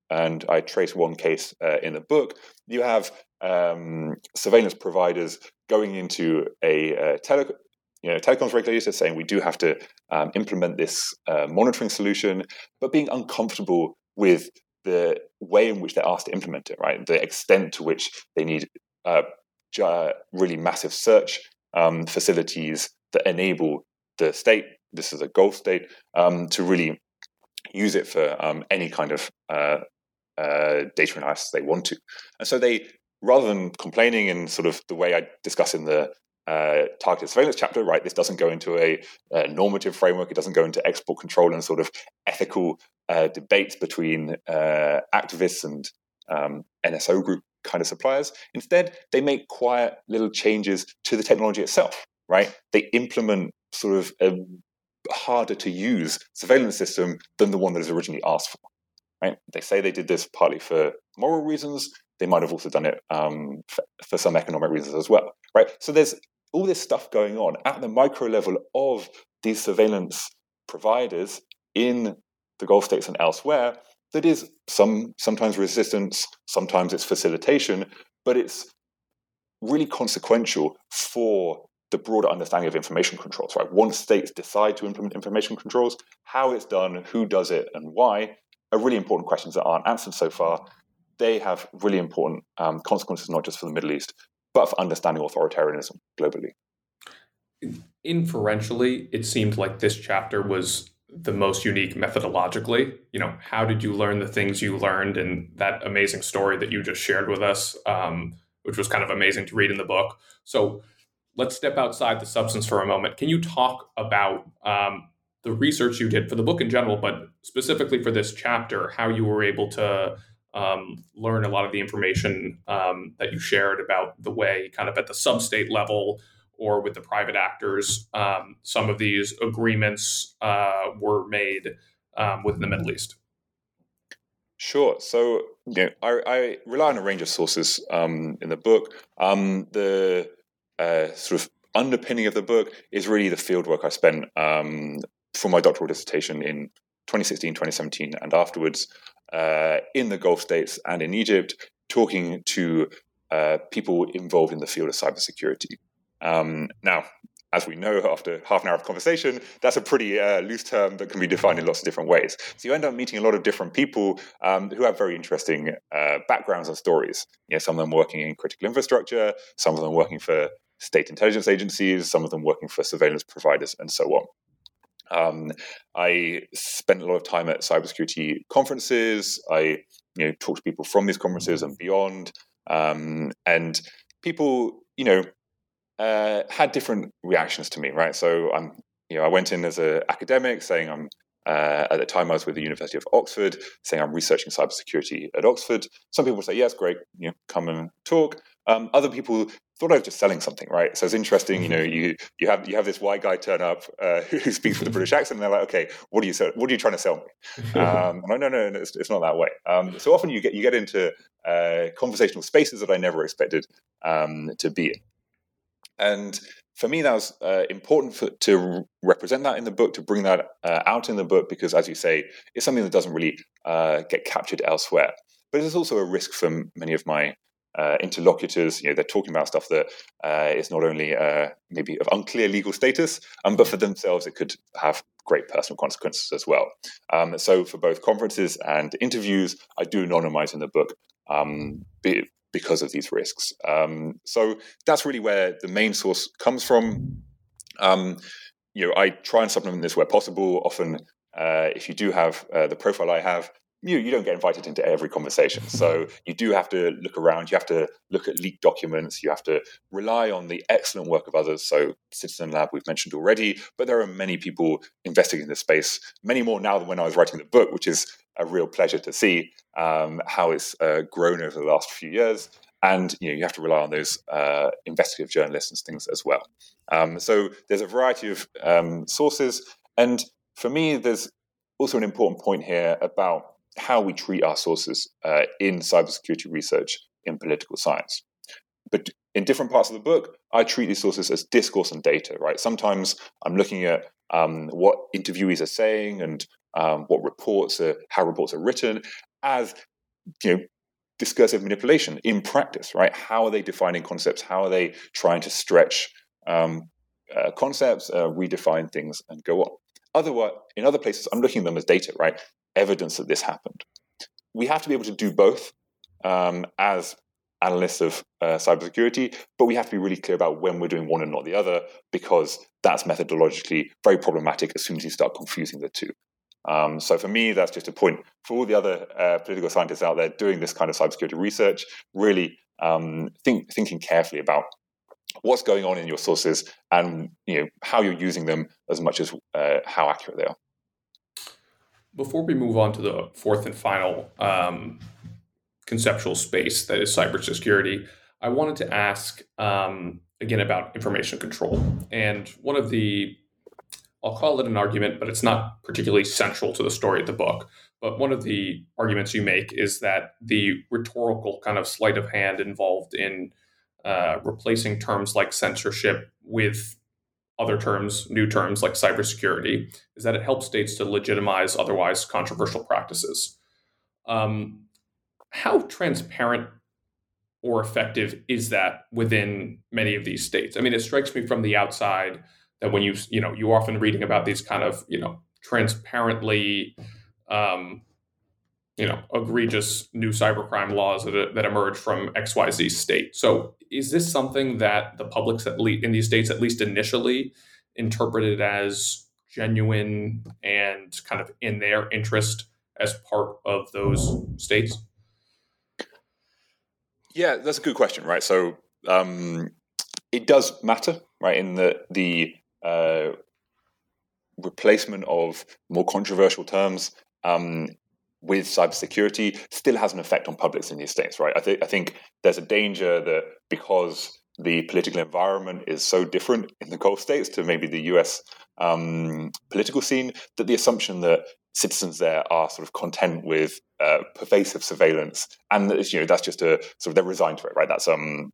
B: and I trace one case uh, in the book, you have um, surveillance providers going into a uh, tele- you know, telecoms regulator saying we do have to um, implement this uh, monitoring solution, but being uncomfortable with the way in which they're asked to implement it, right? The extent to which they need uh, really massive search um, facilities that enable the state, this is a Gulf state, um, to really use it for um, any kind of uh, uh, data analysis they want to. And so they, rather than complaining in sort of the way I discuss in the uh, targeted surveillance chapter, right, this doesn't go into a, a, normative framework, it doesn't go into export control and sort of ethical uh, debates between uh, activists and um, NSO group kind of suppliers. Instead, they make quiet little changes to the technology itself, right? They implement sort of a harder to use surveillance system than the one that is originally asked for, right? They say they did this partly for moral reasons. They might have also done it um, for, for some economic reasons as well, right? So there's all this stuff going on at the micro level of these surveillance providers in the Gulf states and elsewhere that is some sometimes resistance, sometimes it's facilitation, but it's really consequential for the broader understanding of information controls, right? Once states decide to implement information controls, how it's done, who does it, and why are really important questions that aren't answered so far. They have really important um, consequences, not just for the Middle East, but for understanding authoritarianism globally.
A: Inferentially, it seemed like this chapter was the most unique methodologically. You know, how did you learn the things you learned and that amazing story that you just shared with us, um, which was kind of amazing to read in the book. So let's step outside the substance for a moment. Can you talk about um, the research you did for the book in general, but specifically for this chapter, how you were able to um, learn a lot of the information um, that you shared about the way, kind of at the sub-state level, or with the private actors, um, some of these agreements uh, were made um, within the Middle East?
B: Sure. So, you know, I, I rely on a range of sources um, in the book. Um, the uh, sort of underpinning of the book is really the fieldwork I spent um, for my doctoral dissertation in 2016, 2017, and afterwards uh, in the Gulf states and in Egypt, talking to uh, people involved in the field of cybersecurity. Um, now, as we know after half an hour of conversation, that's a pretty uh, loose term that can be defined in lots of different ways. So you end up meeting a lot of different people um, who have very interesting uh, backgrounds and stories. You know, some of them working in critical infrastructure, some of them working for state intelligence agencies, some of them working for surveillance providers, and so on. Um, I spent a lot of time at cybersecurity conferences. I you know talk to people from these conferences and beyond, um, and people you know uh, had different reactions to me. Right, so I'm you know I went in as an academic saying I'm uh, at the time, I was with the University of Oxford, saying I'm researching cybersecurity at Oxford. Some people say, "Yes, great, you know, come and talk." Um, other people thought I was just selling something, right? So it's interesting, you know, mm-hmm. you you have you have this white guy turn up uh, [laughs] who speaks with a British accent, and they're like, "Okay, what are you sell- what are you trying to sell me?" Um, no, no, no, no it's, it's, not that way. Um, so often you get you get into uh, conversational spaces that I never expected um, to be in, and for me, that was uh, important for, to represent that in the book, to bring that uh, out in the book, because as you say, it's something that doesn't really uh, get captured elsewhere. But it's also a risk for many of my uh, interlocutors. You know, they're talking about stuff that uh, is not only uh, maybe of unclear legal status, um, but for themselves, it could have great personal consequences as well. Um, so, for both conferences and interviews, I do anonymize in the book. Um, because of these risks. Um, so that's really where the main source comes from. Um, you know, I try and supplement this where possible. Often, uh, if you do have uh, the profile I have, you you don't get invited into every conversation. So you do have to look around. You have to look at leaked documents. You have to rely on the excellent work of others. So Citizen Lab we've mentioned already, but there are many people investigating this space, many more now than when I was writing the book, which is a real pleasure to see um, how it's uh, grown over the last few years. And you know you have to rely on those uh, investigative journalists and things as well. Um, so there's a variety of um, sources, and for me, there's also an important point here about how we treat our sources uh, in cybersecurity research in political science. But in different parts of the book, I treat these sources as discourse and data, right? Sometimes I'm looking at um, what interviewees are saying and um, what reports are, how reports are written as, you know, discursive manipulation in practice, right? How are they defining concepts? How are they trying to stretch um, uh, concepts, uh, redefine things, and go on? Otherwise, in other places, I'm looking at them as data, right? Evidence that this happened. We have to be able to do both um, as analysts of uh, cybersecurity, but we have to be really clear about when we're doing one and not the other, because that's methodologically very problematic as soon as you start confusing the two. Um, so for me, that's just a point for all the other uh, political scientists out there doing this kind of cybersecurity research. Really um, think, thinking carefully about what's going on in your sources and you know how you're using them as much as uh, how accurate they are.
A: Before we move on to the fourth and final um, conceptual space that is cybersecurity, I wanted to ask um, again about information control. And one of the I'll call it an argument, but it's not particularly central to the story of the book. But one of the arguments you make is that the rhetorical kind of sleight of hand involved in uh, replacing terms like censorship with other terms, new terms like cybersecurity, is that it helps states to legitimize otherwise controversial practices. Um, how transparent or effective is that within many of these states? I mean, it strikes me from the outside that when you you know you often reading about these kind of you know transparently um, you know egregious new cybercrime laws that, that emerge from xyz state. So is this something that the publics at least in these states at least initially interpreted as genuine and kind of in their interest as part of those states?
B: Yeah that's a good question right? So um, it does matter right in the the uh, replacement of more controversial terms um, with cybersecurity still has an effect on publics in these states, right? I, th- I think there's a danger that because the political environment is so different in the Gulf states to maybe the US um, political scene, that the assumption that citizens there are sort of content with uh, pervasive surveillance, and that, you know that's just a sort of they're resigned to it, right? That's um,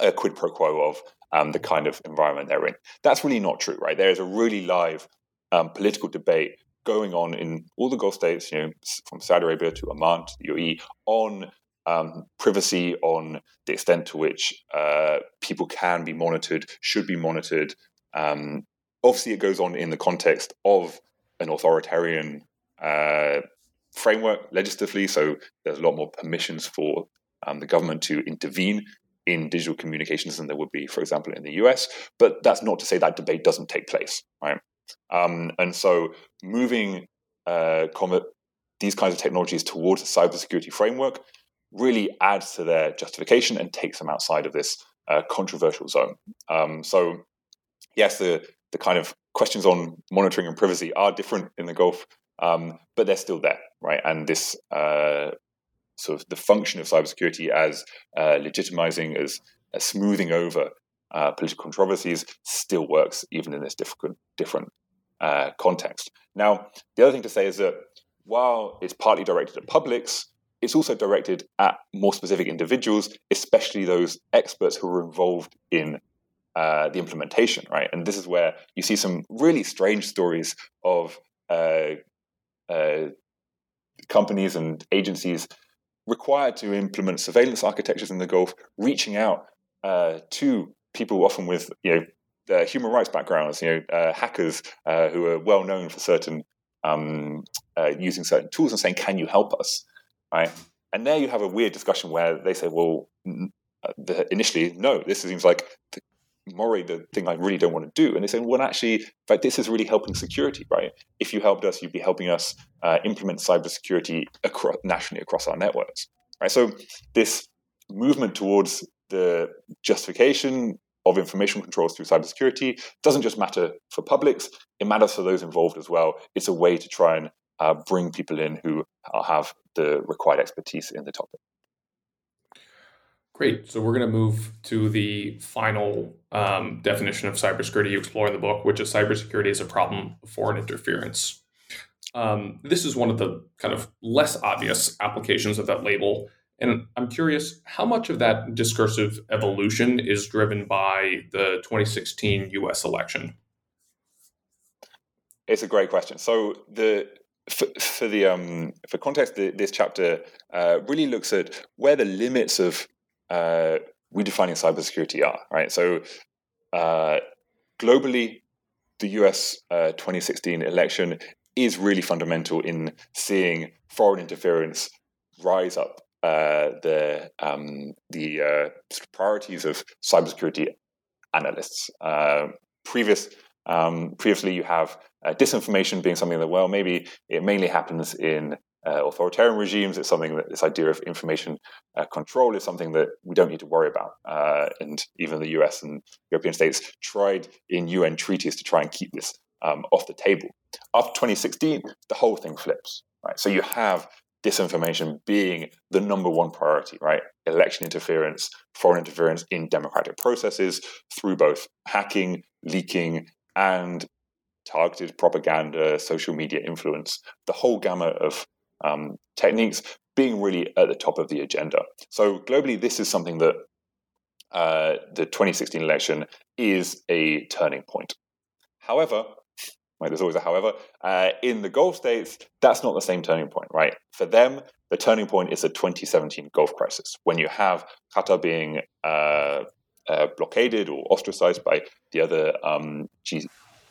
B: a quid pro quo of um, the kind of environment they're in. That's really not true, right? There is a really live um, political debate going on in all the Gulf states, you know, from Saudi Arabia to Oman to the UAE, on um, privacy, on the extent to which uh, people can be monitored, should be monitored. Um, obviously, it goes on in the context of an authoritarian uh, framework legislatively, so there's a lot more permissions for um, the government to intervene in digital communications than there would be, for example, in the US. But that's not to say that debate doesn't take place, right? Um, and so moving uh, these kinds of technologies towards a cybersecurity framework really adds to their justification and takes them outside of this uh, controversial zone. Um, so, yes, the the kind of questions on monitoring and privacy are different in the Gulf, um, but they're still there, right? And this uh, sort of the function of cybersecurity as uh, legitimizing, as, as, smoothing over uh, political controversies still works even in this different different uh, context. Now, the other thing to say is that while it's partly directed at publics, it's also directed at more specific individuals, especially those experts who are involved in uh, the implementation, right? And this is where you see some really strange stories of uh, uh, companies and agencies required to implement surveillance architectures in the Gulf, reaching out uh, to people often with you know human rights backgrounds, you know uh, hackers uh, who are well known for certain um, using certain tools and saying, "Can you help us?" Right? And there you have a weird discussion where they say, "Well." The, initially, no, this seems like the morally the thing I really don't want to do. And they say, well, actually, in fact, this is really helping security, right? If you helped us, you'd be helping us uh, implement cybersecurity across, nationally across our networks, right? So this movement towards the justification of information controls through cybersecurity doesn't just matter for publics; it matters for those involved as well. It's a way to try and uh, bring people in who have the required expertise in the topic.
A: Great. So we're going to move to the final um, definition of cybersecurity you explore in the book, which is cybersecurity is a problem of foreign interference. Um, this is one of the kind of less obvious applications of that label. And I'm curious how much of that discursive evolution is driven by the 2016 US election?
B: It's a great question. So the for, for the um, for context, the, this chapter uh, really looks at where the limits of uh, redefining cybersecurity are, right? So uh, globally, the US uh, 2016 election is really fundamental in seeing foreign interference rise up uh, the um, the uh, priorities of cybersecurity analysts. Uh, previous um, previously, you have disinformation being something that well maybe it mainly happens in uh, authoritarian regimes. It's something that this idea of information uh, control is something that we don't need to worry about. Uh, and even the US and European states tried in UN treaties to try and keep this um, off the table. After 2016, the whole thing flips. Right, so you have disinformation being the number one priority. Right, election interference, foreign interference in democratic processes through both hacking, leaking, and targeted propaganda, social media influence, the whole gamut of um, techniques being really at the top of the agenda. So globally, this is something that uh, the 2016 election is a turning point. However, there's always a however, uh, in the Gulf states, that's not the same turning point, right? For them, the turning point is the 2017 Gulf crisis, when you have Qatar being uh, uh, blockaded or ostracized by the other um, G-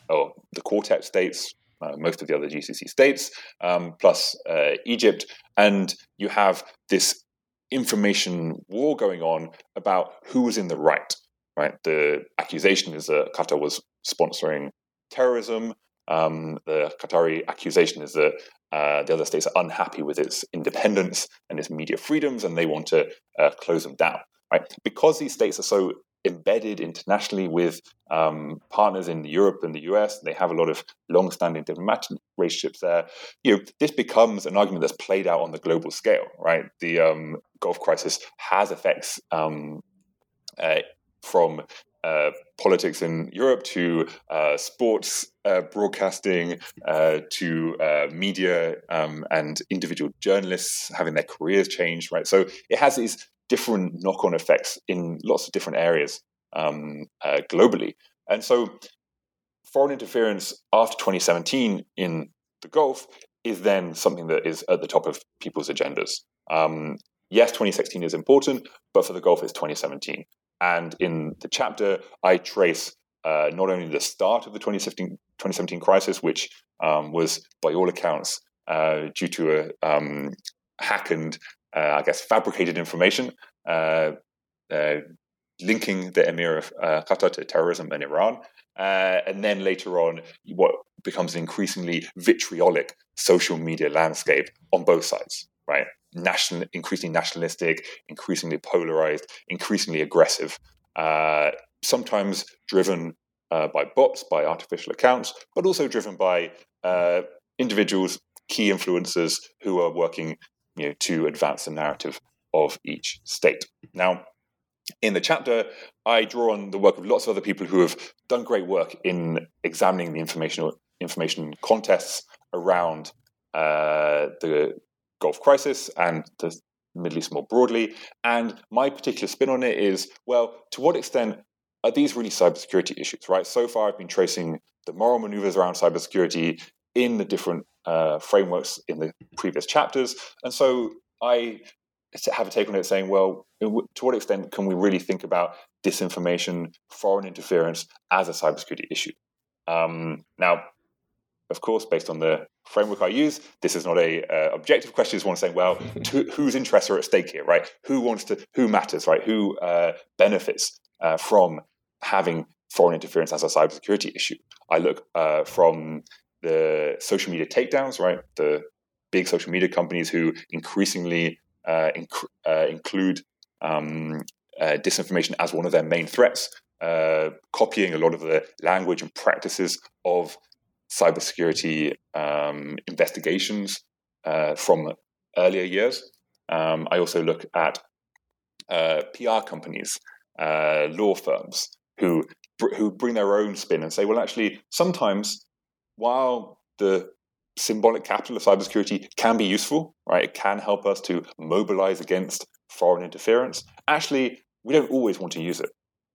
B: or the Quartet states, most of the other GCC states, um, plus uh, Egypt, and you have this information war going on about who was in the right. Right, the accusation is that Qatar was sponsoring terrorism. Um, the Qatari accusation is that uh, the other states are unhappy with its independence and its media freedoms, and they want to uh, close them down. Right, because these states are so embedded internationally with um, partners in Europe and the US. They have a lot of long-standing diplomatic relationships there. You know, this becomes an argument that's played out on the global scale, right? The um, Gulf crisis has effects um, uh, from uh, politics in Europe to uh, sports uh, broadcasting uh, to uh, media um, and individual journalists having their careers changed, right? So it has these different knock on effects in lots of different areas um, uh, globally. And so, foreign interference after 2017 in the Gulf is then something that is at the top of people's agendas. Um, yes, 2016 is important, but for the Gulf, it's 2017. And in the chapter, I trace uh, not only the start of the 2017, 2017 crisis, which um, was, by all accounts, uh, due to a um, hack and I guess, fabricated information uh, uh, linking the emir of Qatar to terrorism in Iran. uh, and then later on, what becomes an increasingly vitriolic social media landscape on both sides, right? National, increasingly nationalistic, increasingly polarized, increasingly aggressive, uh, sometimes driven uh, by bots, by artificial accounts, but also driven by uh, individuals, key influencers who are working you know, to advance the narrative of each state. Now, in the chapter, I draw on the work of lots of other people who have done great work in examining the information information contests around uh, the Gulf crisis and the Middle East more broadly. And my particular spin on it is, well, to what extent are these really cybersecurity issues? Right. So far, I've been tracing the moral maneuvers around cybersecurity in the different uh, frameworks in the previous chapters, and so I have a take on it saying, well, to what extent can we really think about disinformation, foreign interference as a cybersecurity issue? Um, now, of course, based on the framework I use, this is not a uh, objective question. It's one saying, well, [laughs] to, whose interests are at stake here, right? Who wants to, who matters, right? Who uh, benefits uh, from having foreign interference as a cybersecurity issue? I look uh, from the social media takedowns, right? The big social media companies who increasingly uh, inc- uh, include um, uh, disinformation as one of their main threats, uh, copying a lot of the language and practices of cybersecurity um, investigations uh, from earlier years. Um, I also look at uh, PR companies, law firms who who bring their own spin and say, well, actually, sometimes while the symbolic capital of cybersecurity can be useful, right? It can help us to mobilize against foreign interference. Actually, we don't always want to use it.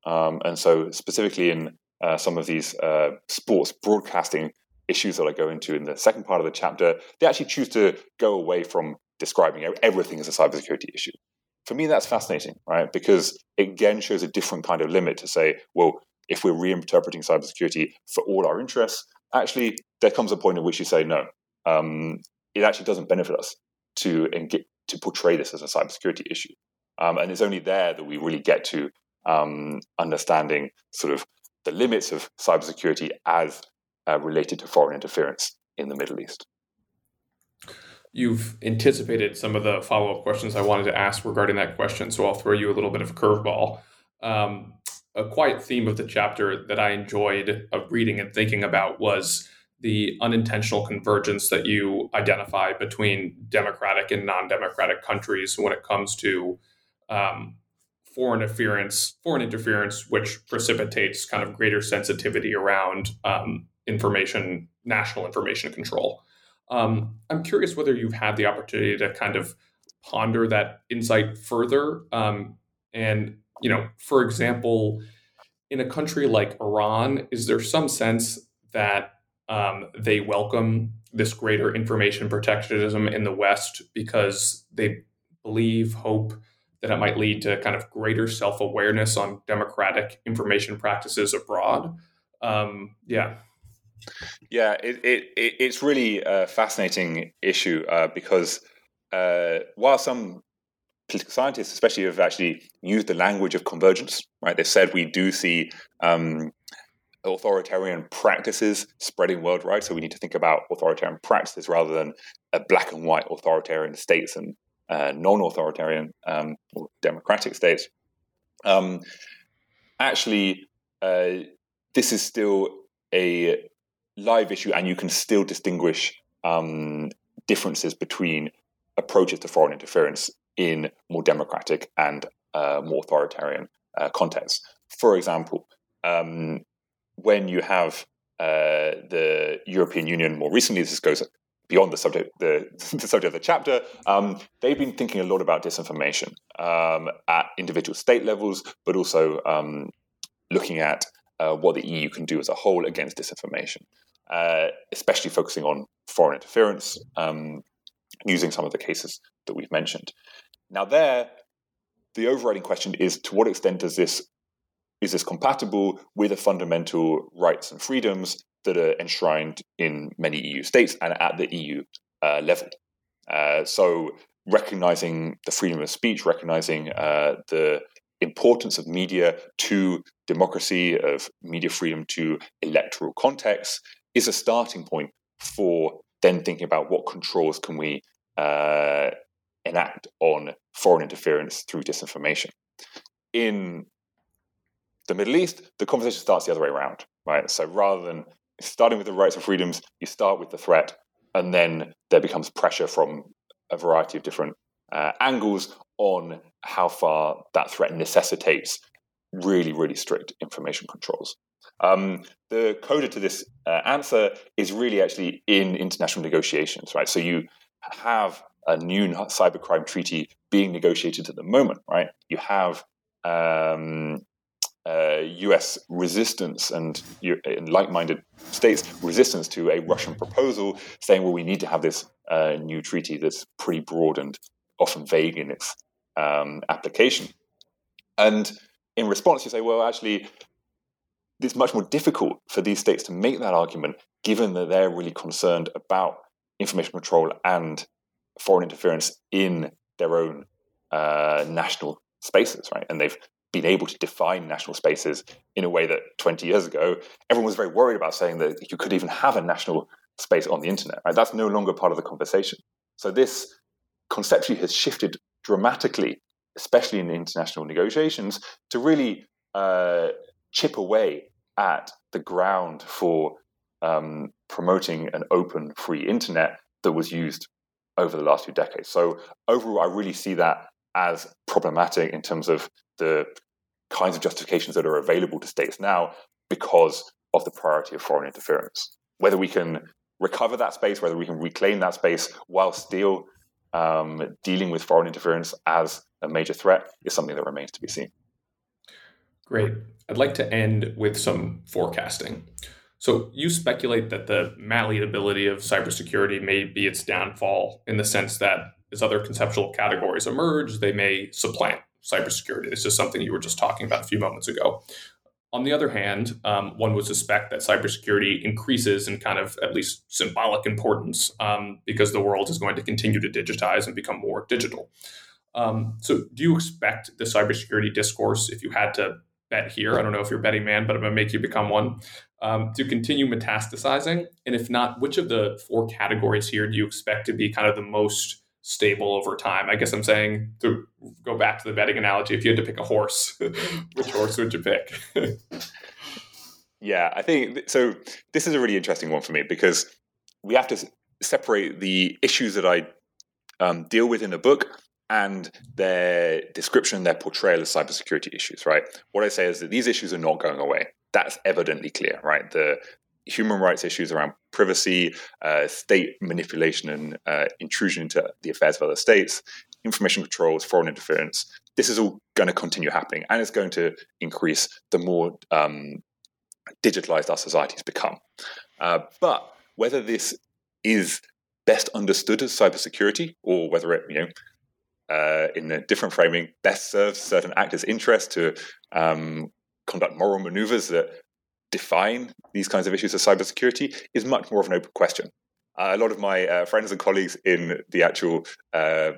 B: Um, and so, specifically in uh, some of these uh, sports broadcasting issues that I go into in the second part of the chapter, they actually choose to go away from describing everything as a cybersecurity issue. For me, that's fascinating, right? Because it again shows a different kind of limit to say, well, if we're reinterpreting cybersecurity for all our interests, actually there comes a point at which you say no. Um, it actually doesn't benefit us to engage, to portray this as a cybersecurity issue, um, and it's only there that we really get to um, understanding sort of the limits of cybersecurity as uh, related to foreign interference in the Middle East.
A: You've anticipated some of the follow up questions I wanted to ask regarding that question, so I'll throw you a little bit of a curveball. Um, a quiet theme of the chapter that I enjoyed of reading and thinking about was the unintentional convergence that you identify between democratic and non-democratic countries when it comes to um, foreign interference, foreign interference, which precipitates kind of greater sensitivity around um, information, national information control. Um, I'm curious whether you've had the opportunity to kind of ponder that insight further, um, and you know, for example, in a country like Iran, is there some sense that um, they welcome this greater information protectionism in the West because they believe, hope that it might lead to kind of greater self awareness on democratic information practices abroad? Um, yeah.
B: Yeah, it, it, it, it's really a fascinating issue uh, because uh, while some political scientists, especially, have actually used the language of convergence. Right? They've said we do see um, authoritarian practices spreading worldwide, so we need to think about authoritarian practices rather than a black and white authoritarian states and uh, non-authoritarian um, or democratic states. Um, actually, uh, this is still a live issue, and you can still distinguish um, differences between approaches to foreign interference in more democratic and uh, more authoritarian uh, contexts. For example, um, when you have uh, the European Union, more recently, this goes beyond the subject, the, [laughs] the subject of the chapter, um, they've been thinking a lot about disinformation um, at individual state levels, but also um, looking at uh, what the EU can do as a whole against disinformation, uh, especially focusing on foreign interference, um, using some of the cases that we've mentioned. Now, there, the overriding question is to what extent does this is this compatible with the fundamental rights and freedoms that are enshrined in many EU states and at the EU uh, level? Uh, so, recognizing the freedom of speech, recognizing uh, the importance of media to democracy, of media freedom to electoral contexts, is a starting point for then thinking about what controls can we uh, enact on foreign interference through disinformation. In the Middle East, the conversation starts the other way around, right? So rather than starting with the rights and freedoms, you start with the threat, and then there becomes pressure from a variety of different uh, angles on how far that threat necessitates really, really strict information controls. Um, the coda to this uh, answer is really actually in international negotiations, right? So you have a new cybercrime treaty being negotiated at the moment, right? You have um, uh, US resistance and, and like minded states' resistance to a Russian proposal saying, well, we need to have this uh, new treaty that's pretty broad and often vague in its um, application. And in response, you say, well, actually, it's much more difficult for these states to make that argument given that they're really concerned about information control and foreign interference in their own uh, national spaces, right? And they've been able to define national spaces in a way that 20 years ago, everyone was very worried about saying that you could even have a national space on the internet, right? That's no longer part of the conversation. So this conceptually has shifted dramatically, especially in international negotiations, to really uh, chip away at the ground for um, promoting an open, free internet that was used over the last few decades. So overall, I really see that as problematic in terms of the kinds of justifications that are available to states now because of the priority of foreign interference. Whether we can recover that space, whether we can reclaim that space while still um, dealing with foreign interference as a major threat is something that remains to be seen.
A: Great. I'd like to end with some forecasting. So, you speculate that the malleability of cybersecurity may be its downfall in the sense that as other conceptual categories emerge, they may supplant cybersecurity. This is something you were just talking about a few moments ago. On the other hand, um, one would suspect that cybersecurity increases in kind of at least symbolic importance um, because the world is going to continue to digitize and become more digital. Um, so, do you expect the cybersecurity discourse, if you had to bet here, I don't know if you're a betting man, but I'm going to make you become one, um, to continue metastasizing? And if not, which of the four categories here do you expect to be kind of the most stable over time. I guess I'm saying to go back to the betting analogy, if you had to pick a horse, [laughs] which horse would you pick?
B: yeah, I think so. This is a really interesting one for me because we have to separate the issues that I um, deal with in the book and their description, their portrayal of cybersecurity issues, right? What I say is that these issues are not going away. That's evidently clear, right? The human rights issues around privacy, uh, state manipulation, and uh, intrusion into the affairs of other states, information controls, foreign interference. This is all going to continue happening, and it's going to increase the more um, digitalized our societies become. Uh, but whether this is best understood as cybersecurity, or whether it, you know, uh, in a different framing, best serves certain actors' interests to um, conduct moral maneuvers that define these kinds of issues of cybersecurity is much more of an open question. Uh, a lot of my uh, friends and colleagues in the actual uh,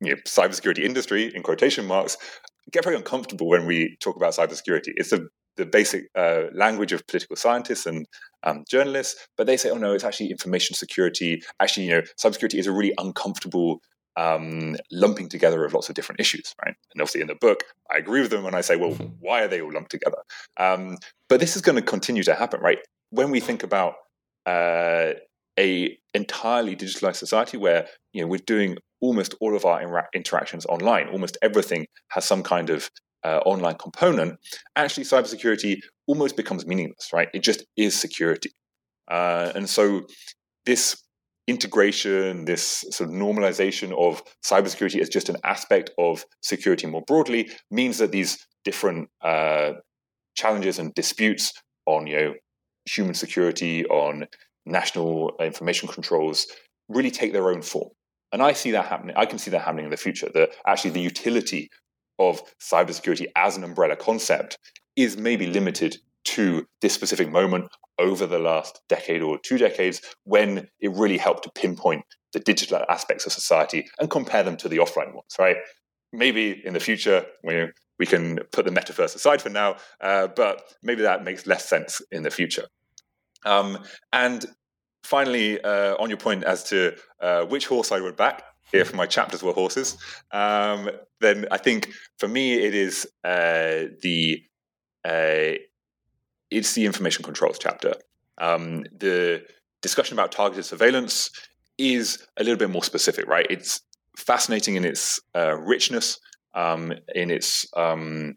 B: you know, cybersecurity industry, in quotation marks, get very uncomfortable when we talk about cybersecurity. It's the, the basic uh, language of political scientists and um, journalists, but they say, oh no, it's actually information security. Actually, you know, cybersecurity is a really uncomfortable um, lumping together of lots of different issues, right? And obviously, in the book, I agree with them when I say, well, mm-hmm. why are they all lumped together? Um, but this is going to continue to happen, right? When we think about uh, a entirely digitalized society where you know we're doing almost all of our inter- interactions online, almost everything has some kind of uh, online component. Actually, cybersecurity almost becomes meaningless, right? It just is security, uh, and so this integration, this sort of normalization of cybersecurity as just an aspect of security more broadly means that these different uh, challenges and disputes on you know human security, on national information controls, really take their own form. And I see that happening. I can see that happening in the future. That actually the utility of cybersecurity as an umbrella concept is maybe limited to this specific moment over the last decade or two decades when it really helped to pinpoint the digital aspects of society and compare them to the offline ones, right? Maybe in the future, when we can put the metaverse aside for now, uh, but maybe that makes less sense in the future. Um, and finally, uh, on your point as to uh, which horse I would back if my chapters were horses, um, then I think for me it is uh, the uh, it's the information controls chapter. Um, the discussion about targeted surveillance is a little bit more specific, right? It's fascinating in its uh, richness, um, in its um,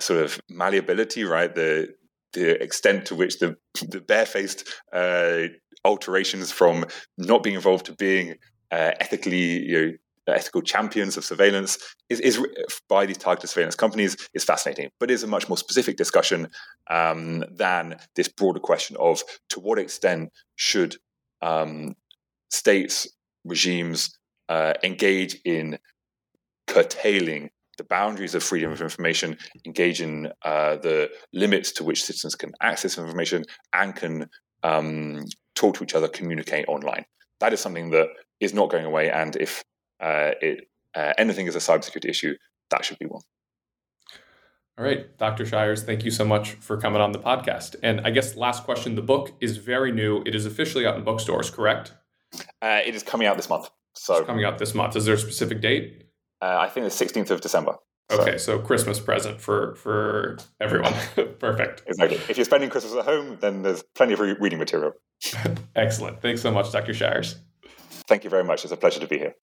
B: sort of malleability, right? The the extent to which the the barefaced uh, alterations from not being involved to being uh, ethically you know, ethical champions of surveillance is, is, by these targeted surveillance companies is fascinating, but is a much more specific discussion um, than this broader question of to what extent should um, states, regimes uh, engage in curtailing the boundaries of freedom of information, engage in uh, the limits to which citizens can access information and can um, talk to each other, communicate online. That is something that is not going away. And if uh, it, uh, anything is a cybersecurity issue, that should be one.
A: All right, Dr. Shires, thank you so much for coming on the podcast. And I guess last question: the book is very new; it is officially out in bookstores, correct?
B: Uh, it is coming out this month. So
A: it's coming out this month. Is there a specific date?
B: Uh, I think the sixteenth of December.
A: Okay, so. so Christmas present for for everyone. [laughs] Perfect.
B: Exactly. If you're spending Christmas at home, then there's plenty of re- reading material. [laughs]
A: Excellent. Thanks so much, Dr. Shires.
B: Thank you very much. It's a pleasure to be here.